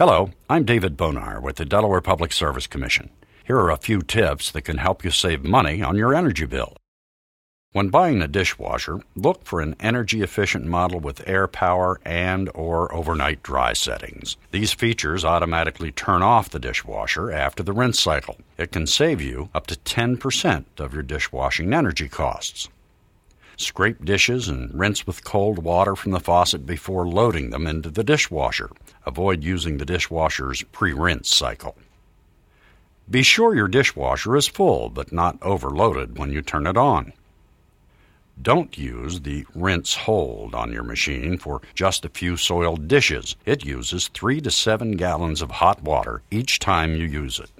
Hello, I'm David Bonar with the Delaware Public Service Commission. Here are a few tips that can help you save money on your energy bill. When buying a dishwasher, look for an energy efficient model with air power and or overnight dry settings. These features automatically turn off the dishwasher after the rinse cycle. It can save you up to 10% of your dishwashing energy costs. Scrape dishes and rinse with cold water from the faucet before loading them into the dishwasher. Avoid using the dishwasher's pre rinse cycle. Be sure your dishwasher is full but not overloaded when you turn it on. Don't use the rinse hold on your machine for just a few soiled dishes. It uses 3 to 7 gallons of hot water each time you use it.